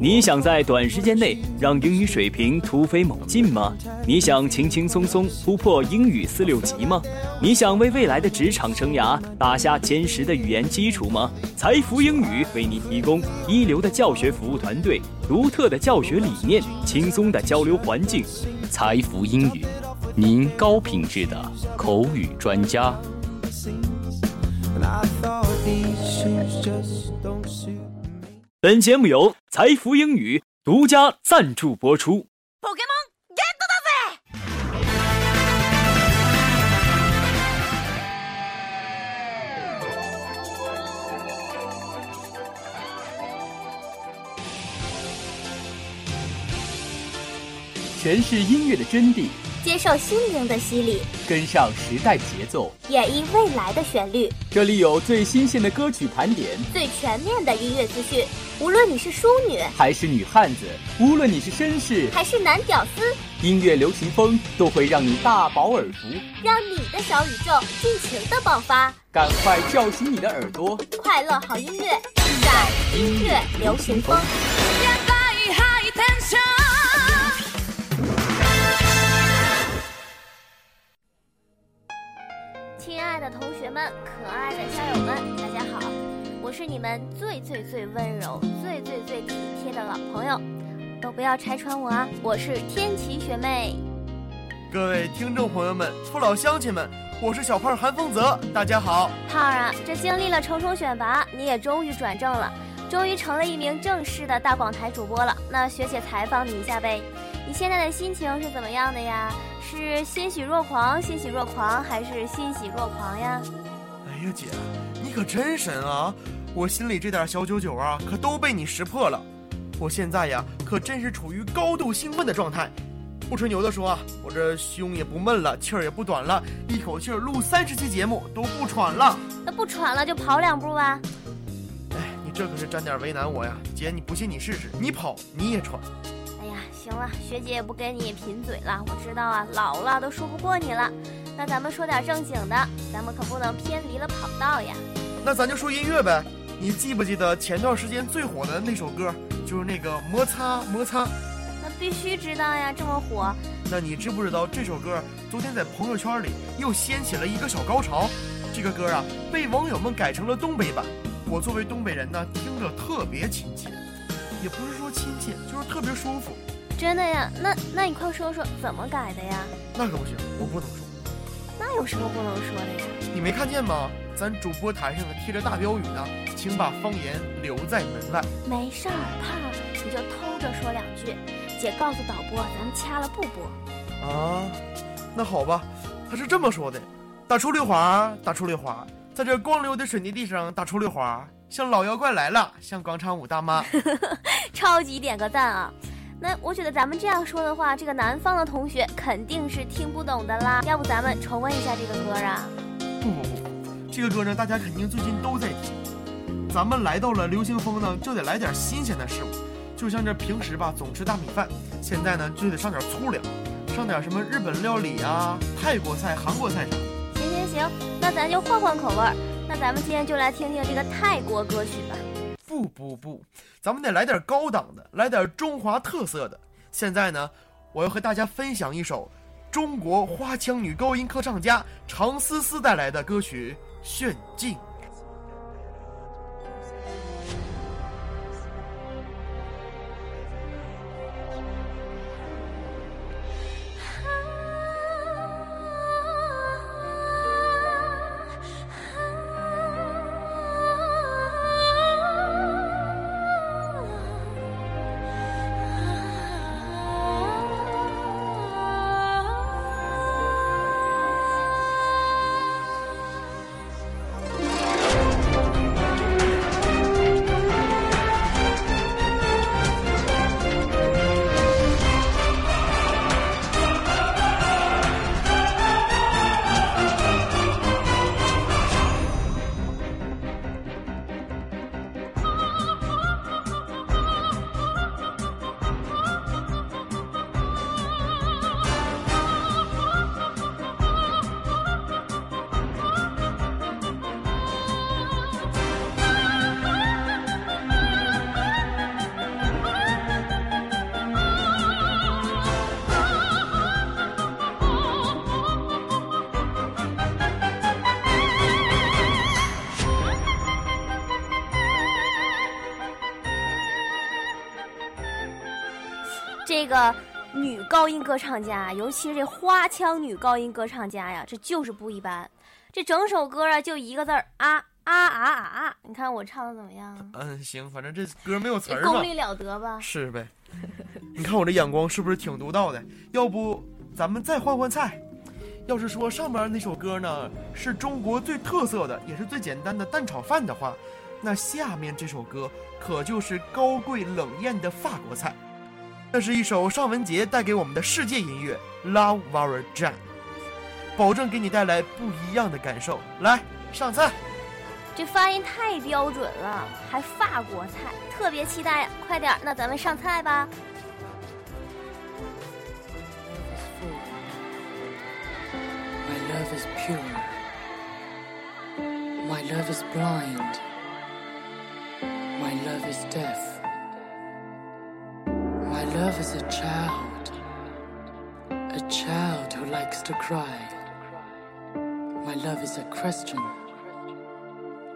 你想在短时间内让英语水平突飞猛进吗？你想轻轻松松突破英语四六级吗？你想为未来的职场生涯打下坚实的语言基础吗？财富英语为你提供一流的教学服务团队、独特的教学理念、轻松的交流环境。财富英语，您高品质的口语专家。本节目由财富英语独家赞助播出。诠释音乐的真谛，接受心灵的洗礼，跟上时代节奏，演绎未来的旋律。这里有最新鲜的歌曲盘点，最全面的音乐资讯。无论你是淑女还是女汉子，无论你是绅士还是男屌丝，音乐流行风都会让你大饱耳福，让你的小宇宙尽情的爆发。赶快叫醒你的耳朵，快乐好音乐在音乐流行风。亲爱的同学们，可爱的校友们，大家好！我是你们最最最温柔、最最最体贴的老朋友，都不要拆穿我啊！我是天琪学妹。各位听众朋友们、父老乡亲们，我是小胖韩风泽，大家好。胖儿啊，这经历了重重选拔，你也终于转正了，终于成了一名正式的大广台主播了。那学姐采访你一下呗，你现在的心情是怎么样的呀？是欣喜若狂，欣喜若狂，还是欣喜若狂呀？哎呀，姐，你可真神啊！我心里这点小九九啊，可都被你识破了。我现在呀，可真是处于高度兴奋的状态。不吹牛的说啊，我这胸也不闷了，气儿也不短了，一口气儿录三十期节目都不喘了。那不喘了就跑两步吧。哎，你这可是沾点为难我呀，姐，你不信你试试，你跑你也喘。哎呀行了，学姐也不跟你贫嘴了。我知道啊，老了都说不过你了。那咱们说点正经的，咱们可不能偏离了跑道呀。那咱就说音乐呗。你记不记得前段时间最火的那首歌，就是那个摩擦摩擦？那必须知道呀，这么火。那你知不知道这首歌昨天在朋友圈里又掀起了一个小高潮？这个歌啊，被网友们改成了东北版。我作为东北人呢，听着特别亲切，也不是说亲切，就是特别舒服。真的呀？那那你快说说怎么改的呀？那可不行，我不能说。那有什么不能说的呀？你没看见吗？咱主播台上贴着大标语呢，请把方言留在门外。没事儿，胖，你就偷着说两句。姐告诉导播，咱们掐了不播。啊，那好吧，他是这么说的：打出溜滑，打出溜滑，在这光溜的水泥地上打出溜滑，像老妖怪来了，像广场舞大妈。超级点个赞啊！那我觉得咱们这样说的话，这个南方的同学肯定是听不懂的啦。要不咱们重温一下这个歌啊？不不不，这个歌呢，大家肯定最近都在听。咱们来到了流行风呢，就得来点新鲜的事物。就像这平时吧，总吃大米饭，现在呢就得上点粗粮，上点什么日本料理啊、泰国菜、韩国菜啥。行行行，那咱就换换口味儿。那咱们今天就来听听这个泰国歌曲吧。不不不，咱们得来点高档的，来点中华特色的。现在呢，我要和大家分享一首中国花腔女高音歌唱家常思思带来的歌曲《炫境》。这个女高音歌唱家，尤其是这花腔女高音歌唱家呀，这就是不一般。这整首歌啊，就一个字儿啊啊啊啊！你看我唱的怎么样？嗯，行，反正这歌没有词儿功力了得吧？是呗。你看我这眼光是不是挺独到的？要不咱们再换换菜？要是说上边那首歌呢是中国最特色的，也是最简单的蛋炒饭的话，那下面这首歌可就是高贵冷艳的法国菜。这是一首尚雯婕带给我们的世界音乐《Love Our Jam》，保证给你带来不一样的感受。来上菜，这发音太标准了，还法国菜，特别期待呀！快点，那咱们上菜吧。My love is pure. My love is blind. My love is deaf. Love is a child. A child who likes to cry. My love is a question.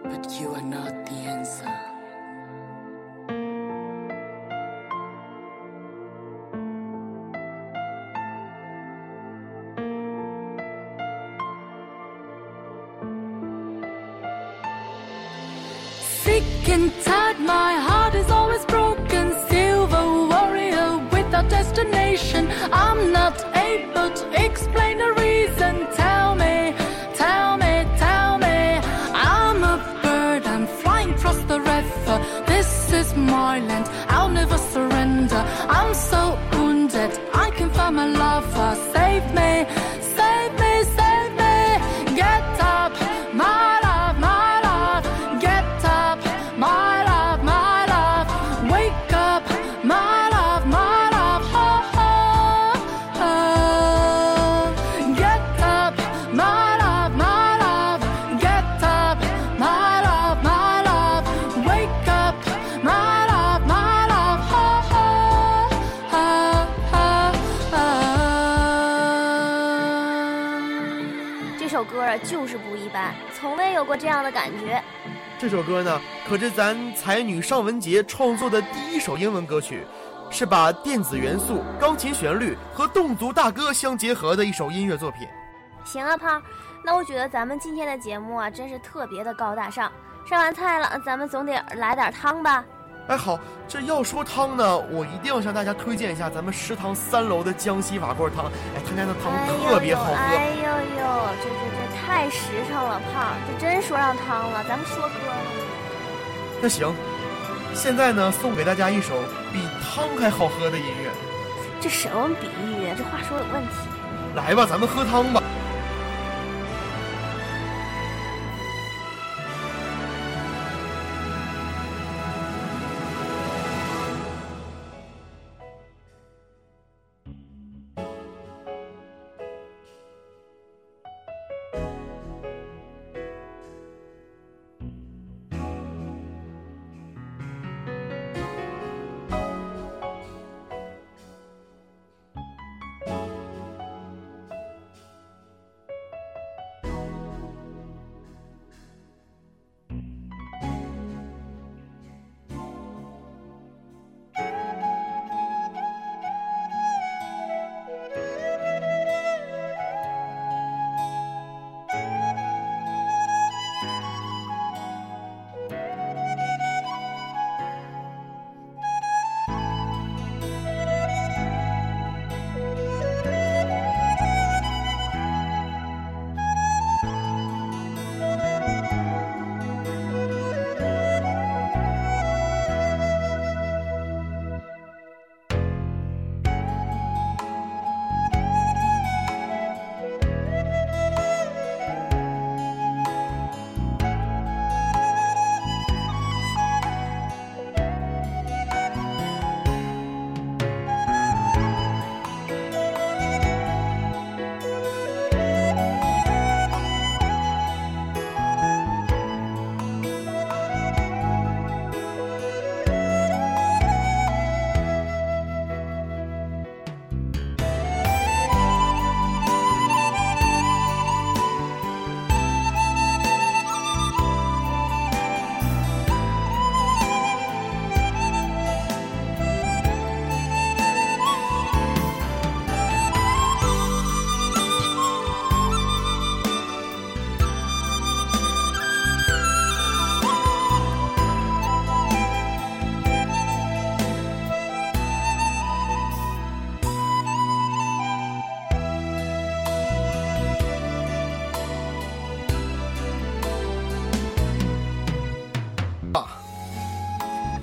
But you are not the answer. sick and tired, 就是不一般，从未有过这样的感觉。这首歌呢，可是咱才女尚雯婕创作的第一首英文歌曲，是把电子元素、钢琴旋律和侗族大歌相结合的一首音乐作品。行啊，胖儿，那我觉得咱们今天的节目啊，真是特别的高大上。上完菜了，咱们总得来点汤吧？哎，好，这要说汤呢，我一定要向大家推荐一下咱们食堂三楼的江西瓦罐汤。哎，他家的汤特别好喝。哎呦呦，这这这太实诚了，胖儿，这真说上汤了。咱们说歌呢？那行，现在呢，送给大家一首比汤还好喝的音乐。这什么比喻啊？这话说有问题。来吧，咱们喝汤吧。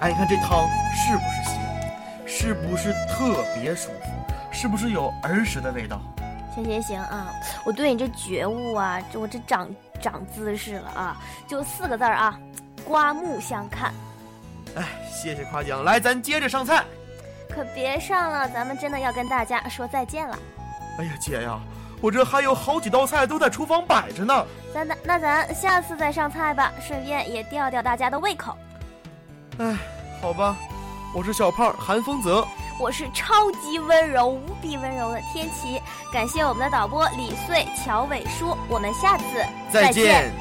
哎，你看这汤是不是鲜？是不是特别舒服？是不是有儿时的味道？行行行啊，我对你这觉悟啊，这我这长长姿势了啊，就四个字儿啊，刮目相看。哎，谢谢夸奖，来，咱接着上菜。可别上了，咱们真的要跟大家说再见了。哎呀，姐呀，我这还有好几道菜都在厨房摆着呢。咱那那咱下次再上菜吧，顺便也吊吊大家的胃口。哎，好吧，我是小胖韩风泽，我是超级温柔、无比温柔的天琪。感谢我们的导播李穗、乔伟叔，我们下次再见